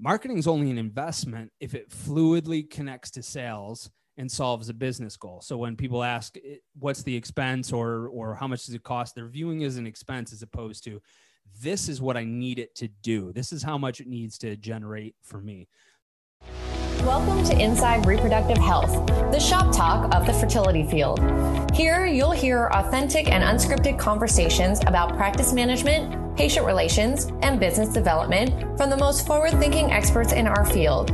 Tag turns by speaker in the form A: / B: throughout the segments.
A: marketing is only an investment if it fluidly connects to sales and solves a business goal. So when people ask eh, what's the expense or or how much does it cost, they're viewing as an expense as opposed to this is what I need it to do. This is how much it needs to generate for me.
B: Welcome to Inside Reproductive Health, the shop talk of the fertility field. Here, you'll hear authentic and unscripted conversations about practice management, patient relations, and business development from the most forward thinking experts in our field.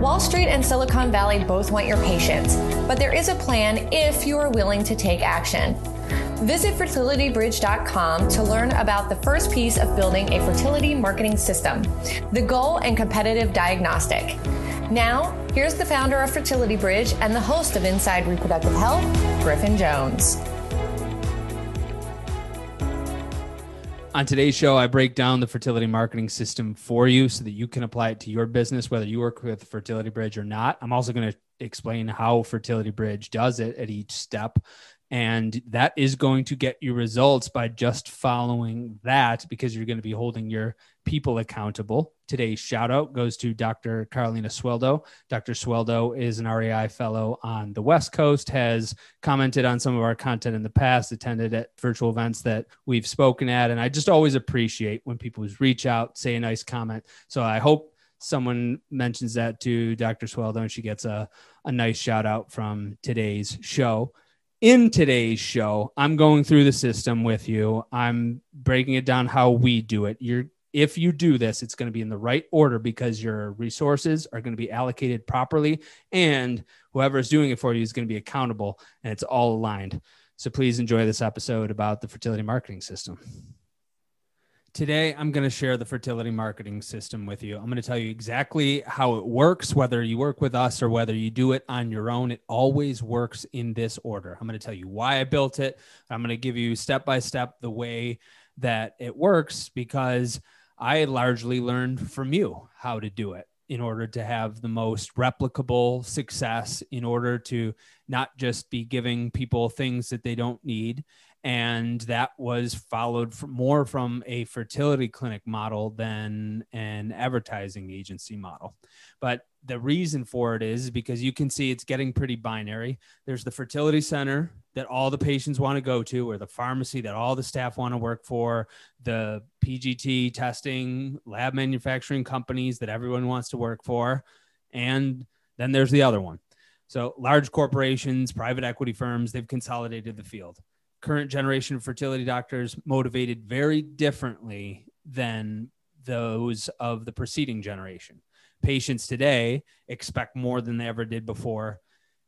B: Wall Street and Silicon Valley both want your patients, but there is a plan if you are willing to take action. Visit fertilitybridge.com to learn about the first piece of building a fertility marketing system, the goal and competitive diagnostic. Now, here's the founder of Fertility Bridge and the host of Inside Reproductive Health, Griffin Jones.
A: On today's show, I break down the fertility marketing system for you so that you can apply it to your business, whether you work with Fertility Bridge or not. I'm also going to explain how Fertility Bridge does it at each step and that is going to get you results by just following that because you're going to be holding your people accountable. Today's shout out goes to Dr. Carolina Sweldo. Dr. Sweldo is an REI fellow on the West Coast, has commented on some of our content in the past, attended at virtual events that we've spoken at. And I just always appreciate when people reach out, say a nice comment. So I hope someone mentions that to Dr. Sweldo and she gets a, a nice shout out from today's show in today's show, I'm going through the system with you. I'm breaking it down how we do it. You're if you do this, it's going to be in the right order because your resources are going to be allocated properly and whoever is doing it for you is going to be accountable and it's all aligned. So please enjoy this episode about the fertility marketing system. Today, I'm going to share the fertility marketing system with you. I'm going to tell you exactly how it works, whether you work with us or whether you do it on your own. It always works in this order. I'm going to tell you why I built it. I'm going to give you step by step the way that it works because I largely learned from you how to do it in order to have the most replicable success, in order to not just be giving people things that they don't need and that was followed more from a fertility clinic model than an advertising agency model. But the reason for it is because you can see it's getting pretty binary. There's the fertility center that all the patients want to go to or the pharmacy that all the staff want to work for the pgt testing lab manufacturing companies that everyone wants to work for and then there's the other one. So large corporations private equity firms they've consolidated the field current generation of fertility doctors motivated very differently than those of the preceding generation. Patients today expect more than they ever did before.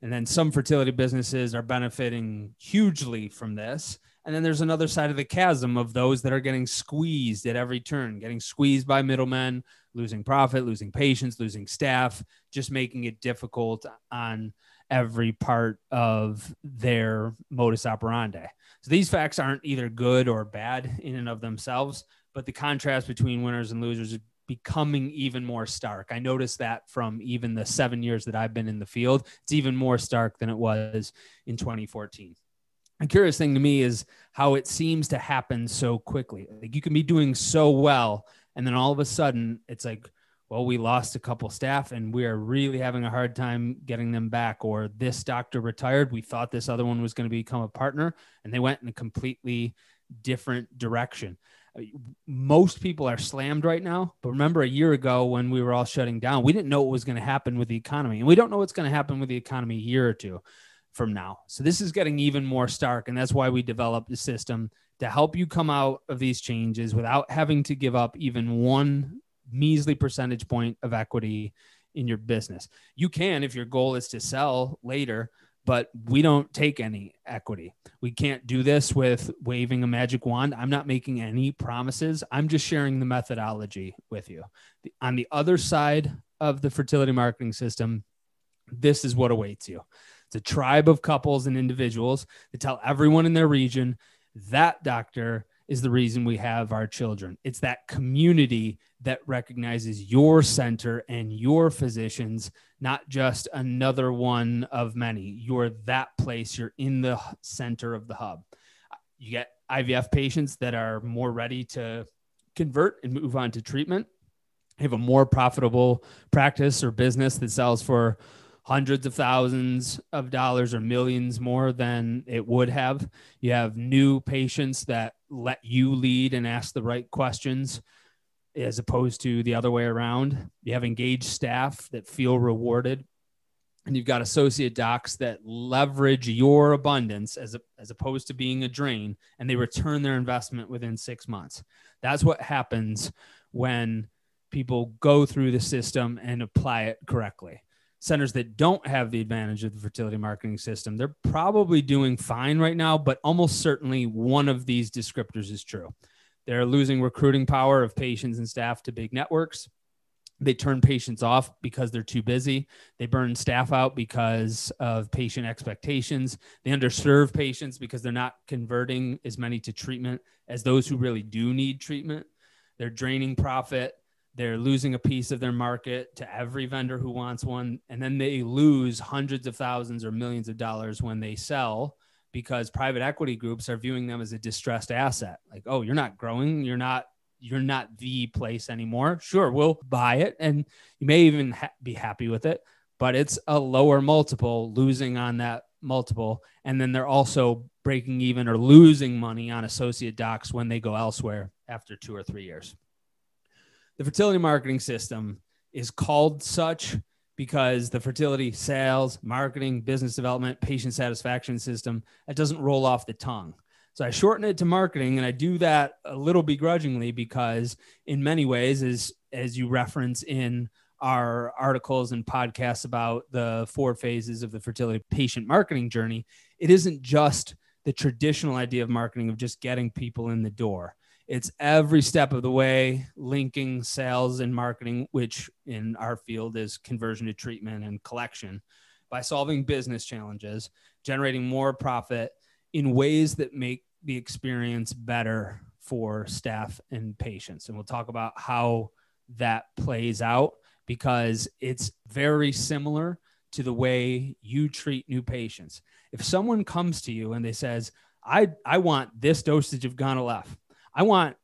A: And then some fertility businesses are benefiting hugely from this. And then there's another side of the chasm of those that are getting squeezed at every turn, getting squeezed by middlemen, losing profit, losing patients, losing staff, just making it difficult on every part of their modus operandi. So these facts aren't either good or bad in and of themselves, but the contrast between winners and losers is becoming even more stark. I noticed that from even the seven years that I've been in the field. It's even more stark than it was in 2014. A curious thing to me is how it seems to happen so quickly. Like you can be doing so well, and then all of a sudden it's like, well, we lost a couple staff and we are really having a hard time getting them back. Or this doctor retired. We thought this other one was going to become a partner and they went in a completely different direction. Most people are slammed right now. But remember a year ago when we were all shutting down, we didn't know what was going to happen with the economy. And we don't know what's going to happen with the economy a year or two from now. So this is getting even more stark. And that's why we developed a system to help you come out of these changes without having to give up even one measly percentage point of equity in your business. You can if your goal is to sell later, but we don't take any equity. We can't do this with waving a magic wand. I'm not making any promises. I'm just sharing the methodology with you. On the other side of the fertility marketing system, this is what awaits you. It's a tribe of couples and individuals that tell everyone in their region that doctor is the reason we have our children. It's that community that recognizes your center and your physicians, not just another one of many. You're that place, you're in the center of the hub. You get IVF patients that are more ready to convert and move on to treatment. have a more profitable practice or business that sells for hundreds of thousands of dollars or millions more than it would have. You have new patients that let you lead and ask the right questions as opposed to the other way around. You have engaged staff that feel rewarded. And you've got associate docs that leverage your abundance as, a, as opposed to being a drain and they return their investment within six months. That's what happens when people go through the system and apply it correctly. Centers that don't have the advantage of the fertility marketing system, they're probably doing fine right now, but almost certainly one of these descriptors is true. They're losing recruiting power of patients and staff to big networks. They turn patients off because they're too busy. They burn staff out because of patient expectations. They underserve patients because they're not converting as many to treatment as those who really do need treatment. They're draining profit. They're losing a piece of their market to every vendor who wants one. And then they lose hundreds of thousands or millions of dollars when they sell because private equity groups are viewing them as a distressed asset. Like, oh, you're not growing, you're not you're not the place anymore. Sure, we'll buy it and you may even ha- be happy with it, but it's a lower multiple losing on that multiple and then they're also breaking even or losing money on associate docs when they go elsewhere after 2 or 3 years. The fertility marketing system is called such because the fertility sales, marketing, business development, patient satisfaction system, that doesn't roll off the tongue. So I shorten it to marketing and I do that a little begrudgingly because in many ways as as you reference in our articles and podcasts about the four phases of the fertility patient marketing journey, it isn't just the traditional idea of marketing of just getting people in the door it's every step of the way linking sales and marketing which in our field is conversion to treatment and collection by solving business challenges generating more profit in ways that make the experience better for staff and patients. And we'll talk about how that plays out because it's very similar to the way you treat new patients. If someone comes to you and they says i i want this dosage of gonal-f I want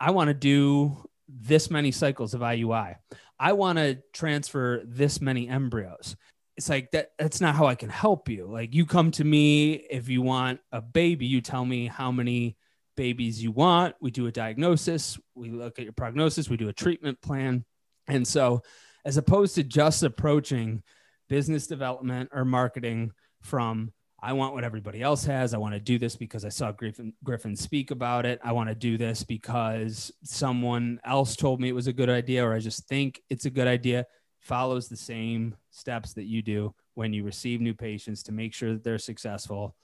A: I want to do this many cycles of IUI. I want to transfer this many embryos. It's like that that's not how I can help you. Like you come to me if you want a baby, you tell me how many babies you want. We do a diagnosis, we look at your prognosis, we do a treatment plan. And so as opposed to just approaching business development or marketing from I want what everybody else has. I want to do this because I saw Griffin, Griffin speak about it. I want to do this because someone else told me it was a good idea, or I just think it's a good idea. Follows the same steps that you do when you receive new patients to make sure that they're successful.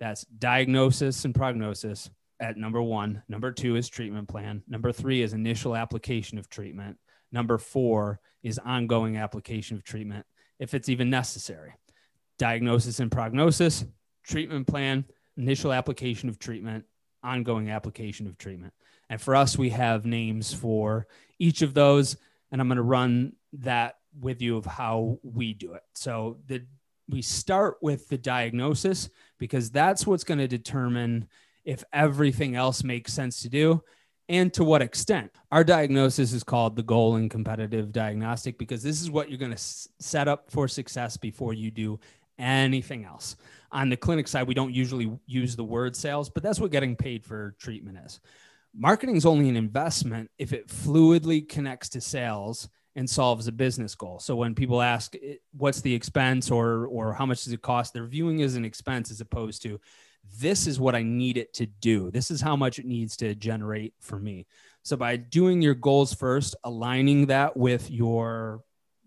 A: That's diagnosis and prognosis at number one. Number two is treatment plan. Number three is initial application of treatment. Number four is ongoing application of treatment if it's even necessary diagnosis and prognosis, treatment plan, initial application of treatment, ongoing application of treatment. And for us, we have names for each of those. And I'm going to run that with you of how we do it. So the we start with the diagnosis because that's what's going to determine if everything else makes sense to do and to what extent. Our diagnosis is called the goal and competitive diagnostic because this is what you're going to set up for success before you do anything else. On the clinic side, we don't usually use the word sales, but that's what getting paid for treatment is. Marketing is only an investment if it fluidly connects to sales and solves a business goal. So when people ask what's the expense or or how much does it cost, they're viewing as an expense as opposed to this is what I need it to do. This is how much it needs to generate for me. So by doing your goals first, aligning that with your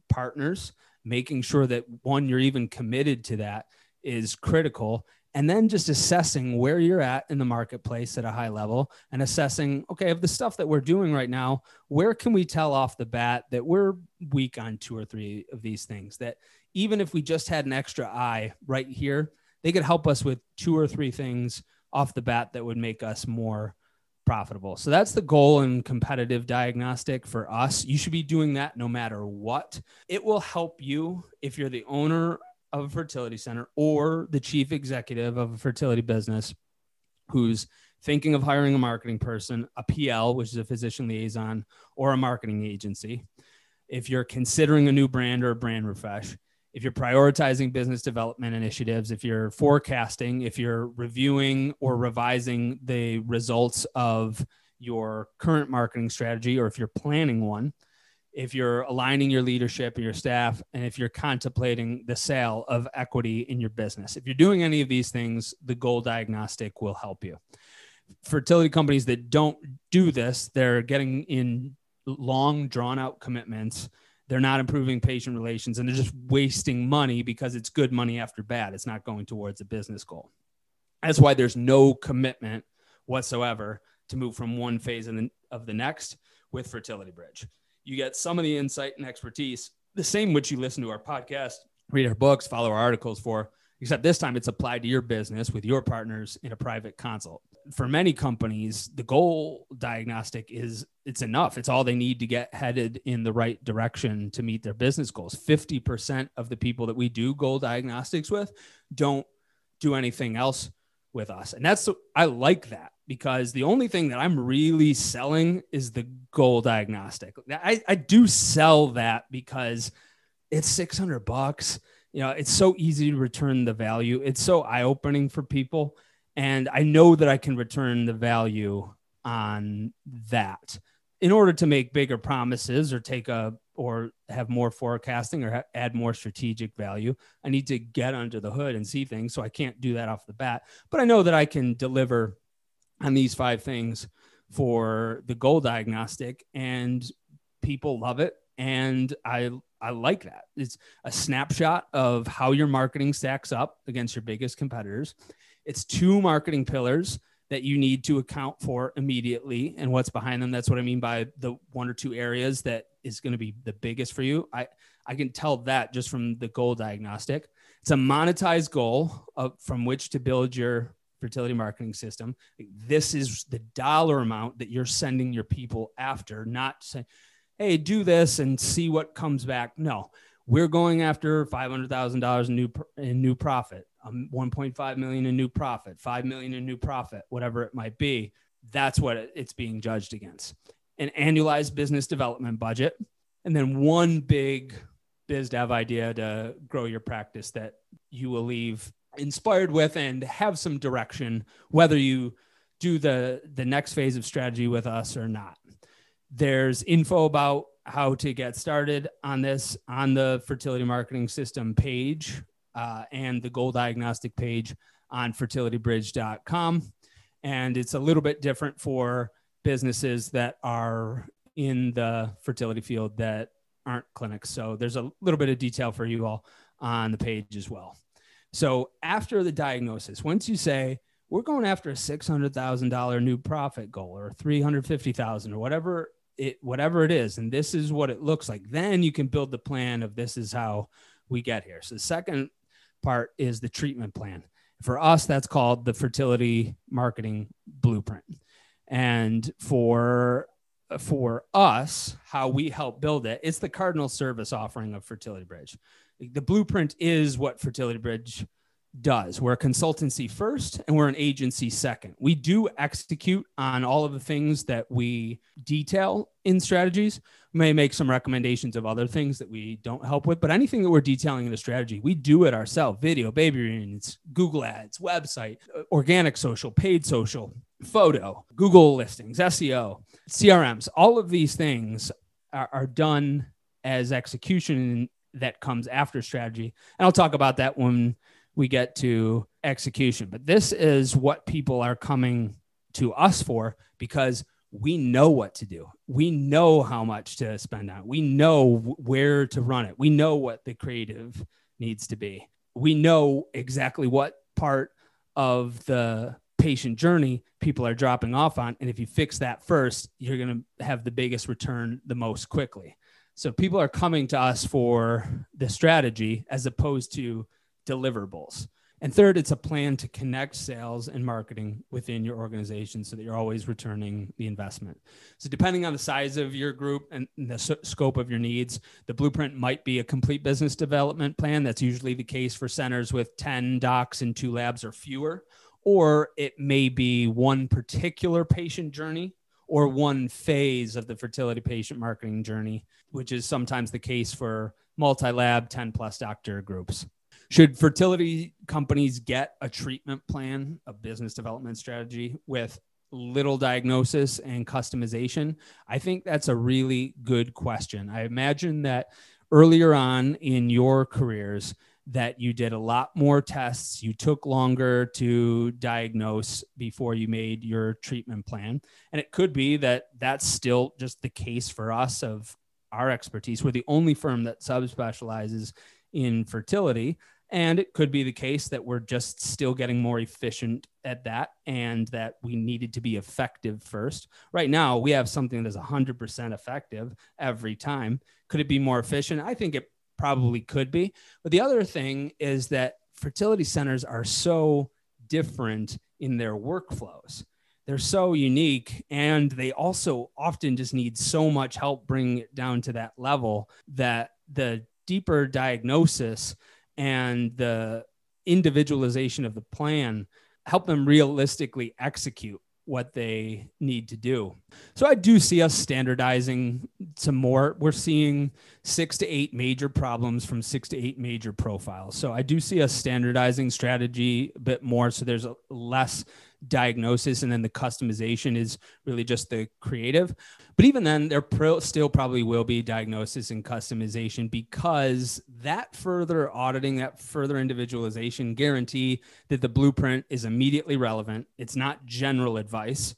A: partners, making sure that one, you're even committed to that is critical. And then just assessing where you're at in the marketplace at a high level and assessing, okay, of the stuff that we're doing right now, where can we tell off the bat that we're weak on two or three of these things? That even if we just had an extra eye right here, they could help us with two or three things off the bat that would make us more profitable. So that's the goal and competitive diagnostic for us. You should be doing that no matter what. It will help you if you're the owner of a fertility center or the chief executive of a fertility business who's thinking of hiring a marketing person, a PL, which is a physician liaison, or a marketing agency, if you're considering a new brand or a brand refresh, if you're prioritizing business development initiatives, if you're forecasting, if you're reviewing or revising the results of your current marketing strategy, or if you're planning one, if you're aligning your leadership and your staff, and if you're contemplating the sale of equity in your business. If you're doing any of these things, the goal diagnostic will help you. Fertility companies that don't do this, they're getting in long, drawn out commitments. They're not improving patient relations and they're just wasting money because it's good money after bad. It's not going towards a business goal. That's why there's no commitment whatsoever to move from one phase of the, of the next with Fertility Bridge you get some of the insight and expertise, the same which you listen to our podcast, read our books, follow our articles for, except this time it's applied to your business with your partners in a private consult. For many companies, the goal diagnostic is it's enough. It's all they need to get headed in the right direction to meet their business goals. 50% of the people that we do goal diagnostics with don't do anything else with us. And that's I like that because the only thing that I'm really selling is the goal diagnostic. I, I do sell that because it's 600 bucks. You know, it's so easy to return the value. It's so eye opening for people. And I know that I can return the value on that in order to make bigger promises or take a or have more forecasting or ha- add more strategic value i need to get under the hood and see things so i can't do that off the bat but i know that i can deliver on these five things for the goal diagnostic and people love it and i i like that. It's a snapshot of how your marketing stacks up against your biggest competitors. It's two marketing pillars that you need to account for immediately. And what's behind them that's what i mean by the one or two areas that is going to be the biggest for you. I i can tell that just from the goal diagnostic. It's a monetized goal of, from which to build your fertility marketing system. This is the dollar amount that you're sending your people after, not saying, hey, do this and see what comes back. No, we're going after $500,000 in new, in new profit, um, 1.5 million in new profit, 5 million in new profit, whatever it might be. That's what it's being judged against. An annualized business development budget, and then one big biz dev idea to grow your practice that you will leave inspired with and have some direction whether you do the the next phase of strategy with us or not there's info about how to get started on this on the fertility marketing system page uh, and the goal diagnostic page on fertilitybridge.com and it's a little bit different for businesses that are in the fertility field that aren't clinics. So there's a little bit of detail for you all on the page as well. So after the diagnosis, once you say we're going after a six hundred thousand dollar new profit goal or three hundred fifty thousand or whatever it whatever it is, and this is what it looks like, then you can build the plan of this is how we get here. So the second part is the treatment plan. For us, that's called the fertility marketing blueprint. And for for us, how we help build it, it's the cardinal service offering of Fertility Bridge the blueprint is what Fertility Bridge does. We're a consultancy first and we're an agency second. We do execute on all of the things that we detail in strategies. We may make some recommendations of other things that we don't help with, but anything that we're detailing in a strategy, we do it ourselves video, baby reunions, Google ads, website, uh, organic social, paid social, photo, Google listings, SEO, CRMs, all of these things are, are done as execution that comes after strategy. And I'll talk about that when we get to execution. But this is what people are coming to us for because we know what to do. We know how much to spend on. We know where to run it. We know what the creative needs to be. We know exactly what part of the patient journey people are dropping off on. And if you fix that first, you're going to have the biggest return the most quickly. So people are coming to us for the strategy as opposed to deliverables. And third, it's a plan to connect sales and marketing within your organization so that you're always returning the investment. So, depending on the size of your group and the s- scope of your needs, the blueprint might be a complete business development plan. That's usually the case for centers with 10 docs and two labs or fewer or it may be one particular patient journey or one phase of the fertility patient marketing journey, which is sometimes the case for multi lab 10 plus doctor groups. Should fertility companies get a treatment plan, a business development strategy with little diagnosis and customization? I think that's a really good question. I imagine that earlier on in your careers, that you did a lot more tests, you took longer to diagnose before you made your treatment plan. And it could be that that's still just the case for us of our expertise. We're the only firm that subspecializes in fertility. And it could be the case that we're just still getting more efficient at that and that we needed to be effective first. Right now, we have something that's 100% effective every time. Could it be more efficient? I think it probably could be. But the other thing is that fertility centers are so different in their workflows. They're so unique and they also often just need so much help bringing it down to that level that the deeper diagnosis and the individualization of the plan help them realistically execute what they need to do. So I do see us standardizing some more. We're seeing six to eight major problems from six to eight major profiles. So I do see us standardizing strategy a bit more. So there's less diagnosis and then the customization is really just the creative. But even then there pro- still probably will be diagnosis and customization because that further auditing that further individualization guarantee that the blueprint is immediately relevant. It's not general advice.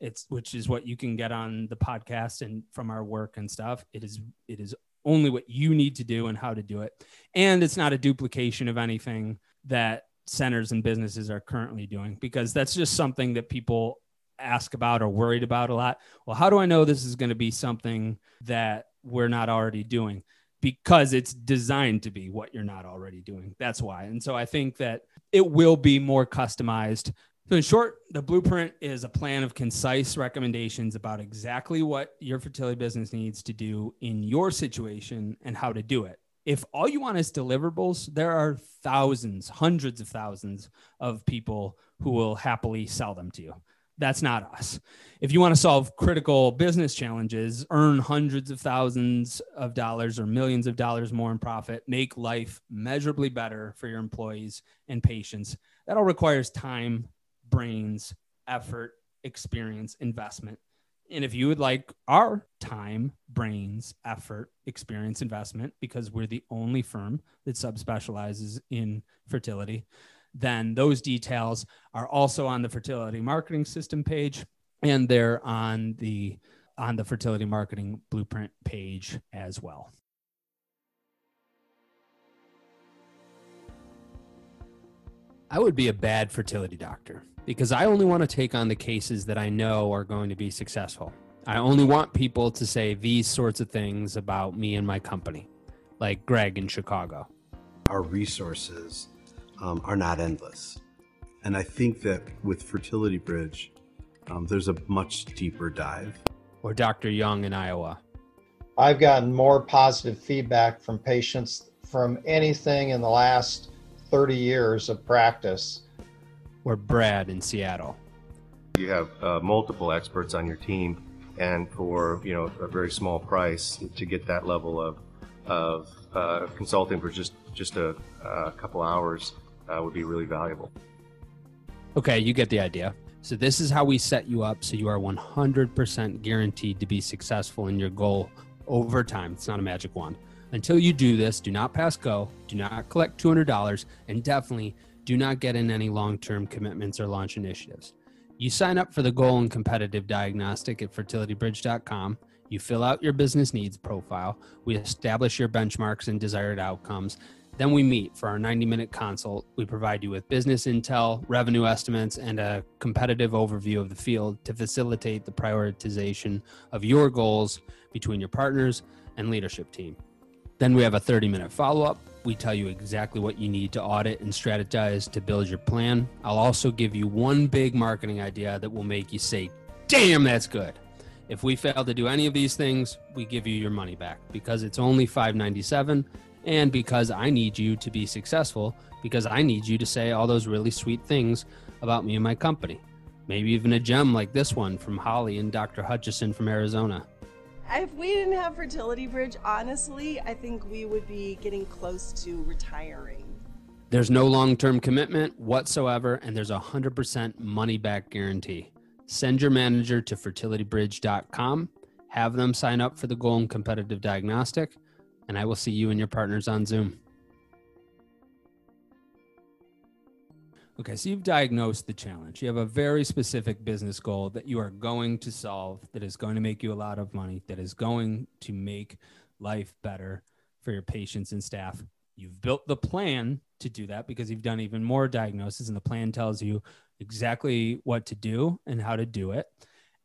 A: It's which is what you can get on the podcast and from our work and stuff. It is it is only what you need to do and how to do it. And it's not a duplication of anything that centers and businesses are currently doing because that's just something that people ask about or worried about a lot. Well, how do I know this is going to be something that we're not already doing? Because it's designed to be what you're not already doing. That's why. And so I think that it will be more customized. So, in short, the blueprint is a plan of concise recommendations about exactly what your fertility business needs to do in your situation and how to do it if all you want is deliverables, there are thousands, hundreds of thousands of people who will happily sell them to you. That's not us. If you want to solve critical business challenges, earn hundreds of thousands of dollars or millions of dollars more in profit, make life measurably better for your employees and patients, that all requires time, brains, effort, experience, investment. And if you would like our time, brains, effort, experience, investment, because we're the only firm that subspecializes in fertility, then those details are also on the fertility marketing system page and they're on the on the fertility marketing blueprint page as well. I would be a bad fertility doctor because I only want to take on the cases that I know are going to be successful. I only want people to say these sorts of things about me and my company, like Greg in Chicago.
C: Our resources um, are not endless. And I think that with Fertility Bridge, um, there's a much deeper dive.
A: Or Dr. Young in Iowa.
D: I've gotten more positive feedback from patients from anything in the last 30 years of practice
A: or Brad in Seattle.
E: You have uh, multiple experts on your team, and for you know a very small price to get that level of of uh, consulting for just just a, a couple hours uh, would be really valuable.
A: Okay, you get the idea. So this is how we set you up so you are 100% guaranteed to be successful in your goal over time. It's not a magic wand. Until you do this, do not pass go, do not collect $200, and definitely do not get in any long term commitments or launch initiatives. You sign up for the goal and competitive diagnostic at fertilitybridge.com. You fill out your business needs profile. We establish your benchmarks and desired outcomes. Then we meet for our 90 minute consult. We provide you with business intel, revenue estimates, and a competitive overview of the field to facilitate the prioritization of your goals between your partners and leadership team. Then we have a 30 minute follow up we tell you exactly what you need to audit and strategize to build your plan. I'll also give you one big marketing idea that will make you say, damn, that's good. If we fail to do any of these things, we give you your money back because it's only 597 and because I need you to be successful because I need you to say all those really sweet things about me and my company. Maybe even a gem like this one from Holly and Dr. Hutchison from Arizona.
F: If we didn't have Fertility Bridge, honestly, I think we would be getting close to retiring.
A: There's no long term commitment whatsoever, and there's a 100% money back guarantee. Send your manager to fertilitybridge.com, have them sign up for the goal and competitive diagnostic, and I will see you and your partners on Zoom. Okay, so you've diagnosed the challenge. You have a very specific business goal that you are going to solve that is going to make you a lot of money, that is going to make life better for your patients and staff. You've built the plan to do that because you've done even more diagnosis, and the plan tells you exactly what to do and how to do it.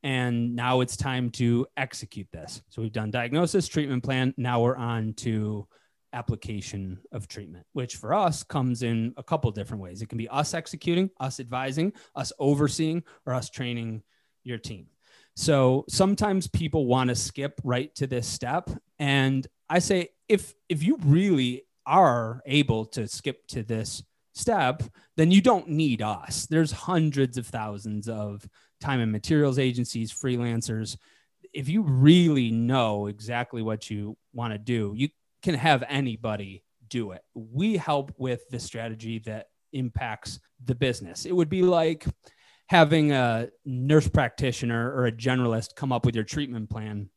A: And now it's time to execute this. So we've done diagnosis, treatment plan. Now we're on to application of treatment, which for us comes in a couple different ways. It can be us executing, us advising, us overseeing, or us training your team. So sometimes people want to skip right to this step. And I say, if if you really are able to skip to this step, then you don't need us. There's hundreds of thousands of time and materials agencies, freelancers. If you really know exactly what you want to do, you can have anybody do it. We help with the strategy that impacts the business. It would be like having a nurse practitioner or a generalist come up with your treatment plan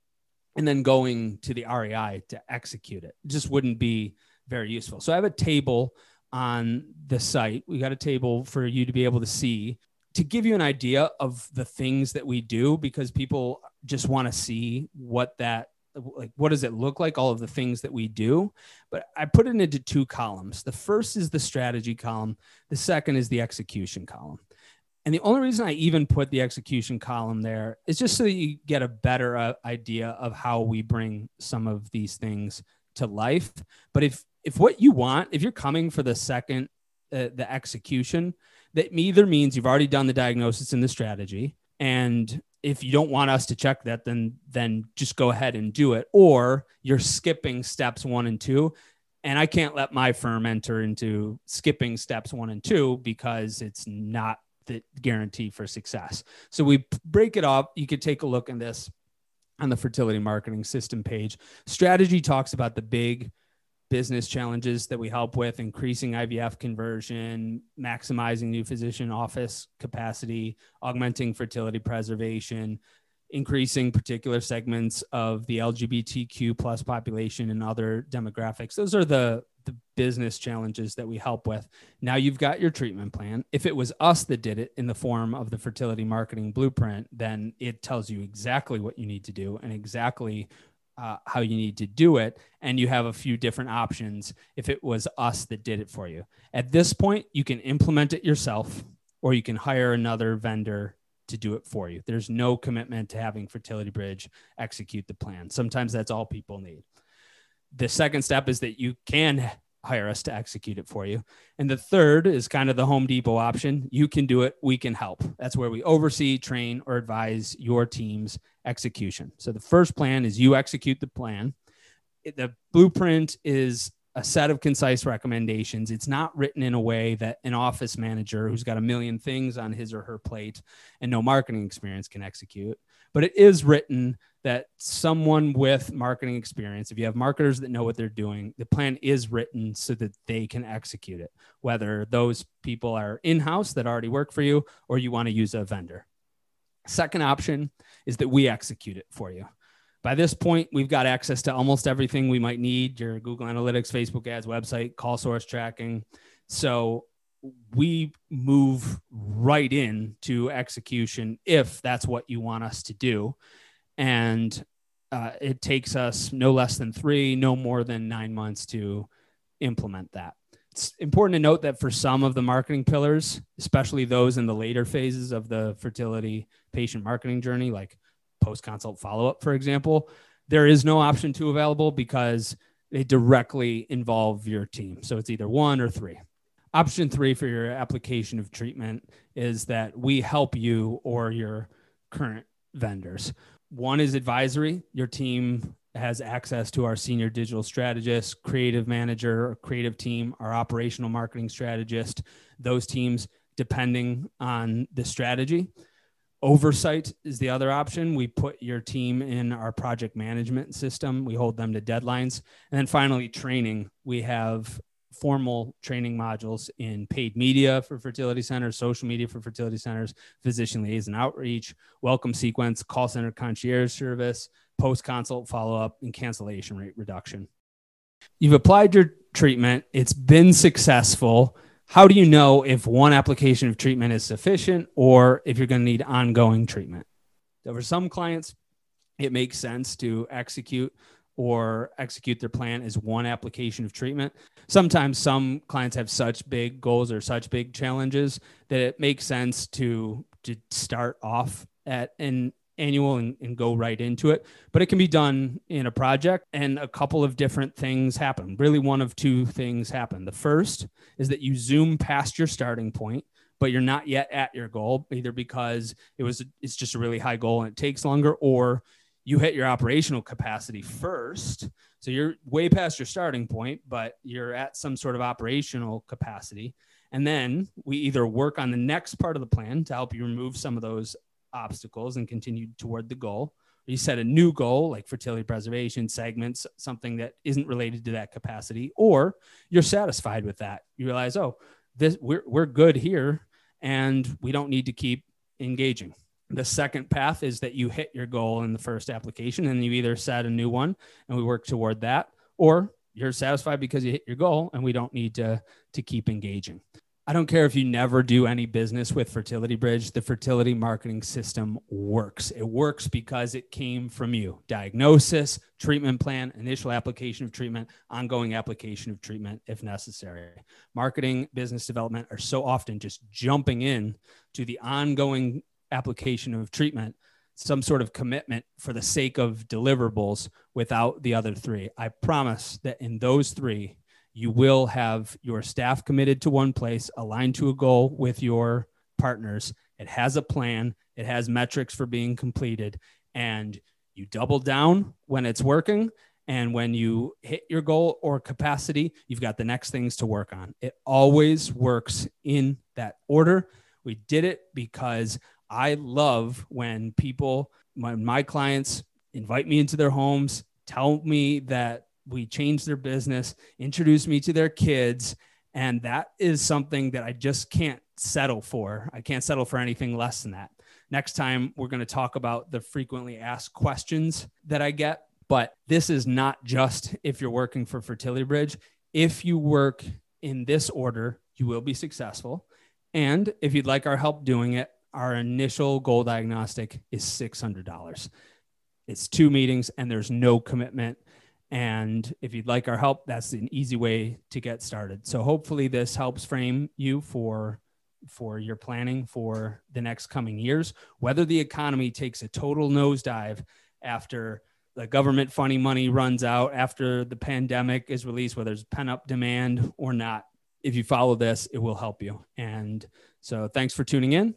A: and then going to the REI to execute it. it just wouldn't be very useful. So I have a table on the site. We got a table for you to be able to see to give you an idea of the things that we do because people just want to see what that like what does it look like all of the things that we do? But i put it into two columns. The first is the strategy column. The second is the execution column. And the only reason i even put the execution column there is just so that you get a better uh, idea of how we bring some of these things to life. But if if what you want, if you're coming for the second, uh, the execution, that either means you've already done the diagnosis and the strategy, and if you don't want us to check that, then then just go ahead and do it, or you're skipping steps one and two. And I can't let my firm enter into skipping steps one and two because it's not the guarantee for success. So we break it up. You could take a look in this on the fertility marketing system page. Strategy talks about the big business challenges that we help with increasing IVF conversion, maximizing new physician office capacity, augmenting fertility preservation, increasing particular segments of the LGBTQ plus population and other demographics. Those are the the business challenges that we help with. Now you've got your treatment plan. If it was us that did it in the form of the fertility marketing blueprint, then it tells you exactly what you need to do and exactly uh, how you need to do it and you have a few different options if it was us that did it for you. At this point you can implement it yourself or you can hire another vendor to do it for you. There's no commitment to having fertility bridge execute the plan. Sometimes that's all people need. The second step is that you can hire us to execute it for you. And the third is kind of the Home Depot option. You can do it, we can help. That's where we oversee, train, or advise your team's execution. So the first plan is you execute the plan. The blueprint is a set of concise recommendations. It's not written in a way that an office manager who's got a million things on his or her plate and no marketing experience can execute, but it is written that someone with marketing experience, if you have marketers that know what they're doing, the plan is written so that they can execute it, whether those people are in house that already work for you or you want to use a vendor. Second option is that we execute it for you. By this point, we've got access to almost everything we might need your Google Analytics, Facebook ads, website, call source tracking. So we move right in to execution if that's what you want us to do. And uh, it takes us no less than three, no more than nine months to implement that. It's important to note that for some of the marketing pillars, especially those in the later phases of the fertility patient marketing journey, like post consult follow up, for example, there is no option two available because they directly involve your team. So it's either one or three. Option three for your application of treatment is that we help you or your current vendors. One is advisory. Your team has access to our senior digital strategist, creative manager, creative team, our operational marketing strategist. Those teams depending on the strategy. Oversight is the other option. We put your team in our project management system. We hold them to deadlines. And then finally, training. We have formal training modules in paid media for fertility centers, social media for fertility centers, physician liaison outreach, welcome sequence, call center concierge service, post consult follow up, and cancellation rate reduction. You've applied your treatment, it's been successful. How do you know if one application of treatment is sufficient or if you're going to need ongoing treatment? For some clients, it makes sense to execute or execute their plan as one application of treatment. Sometimes some clients have such big goals or such big challenges that it makes sense to to start off at an annual and, and go right into it. But it can be done in a project and a couple of different things happen. Really one of two things happen. The first is that you zoom past your starting point but you're not yet at your goal either because it was it's just a really high goal and it takes longer or you hit your operational capacity first. So you're way past your starting point, but you're at some sort of operational capacity. And then we either work on the next part of the plan to help you remove some of those obstacles and continue toward the goal. You set a new goal like fertility preservation segments, something that isn't related to that capacity, or you're satisfied with that. You realize, oh, this we're we're good here and we don't need to keep engaging. The second path is that you hit your goal in the first application and you either set a new one and we work toward that, or you're satisfied because you hit your goal and we don't need to, to keep engaging. I don't care if you never do any business with Fertility Bridge, the fertility marketing system works. It works because it came from you. Diagnosis, treatment plan, initial application of treatment, ongoing application of treatment if necessary. Marketing, business development are so often just jumping in to the ongoing application of treatment some sort of commitment for the sake of deliverables without the other three. I promise that in those three, you will have your staff committed to one place, aligned to a goal with your partners. It has a plan, it has metrics for being completed, and you double down when it's working. And when you hit your goal or capacity, you've got the next things to work on. It always works in that order. We did it because I love when people, when my clients invite me into their homes, tell me that we changed their business, introduce me to their kids. And that is something that I just can't settle for. I can't settle for anything less than that. Next time, we're going to talk about the frequently asked questions that I get. But this is not just if you're working for Fertility Bridge. If you work in this order, you will be successful. And if you'd like our help doing it, our initial goal diagnostic is $600. It's two meetings and there's no commitment. And if you'd like our help, that's an easy way to get started. So hopefully this helps frame you for for your planning for the next coming years, whether the economy takes a total nosedive after the government funny money runs out, after the pandemic is released, whether there's pent up demand or not. If you follow this, it will help you. And so thanks for tuning in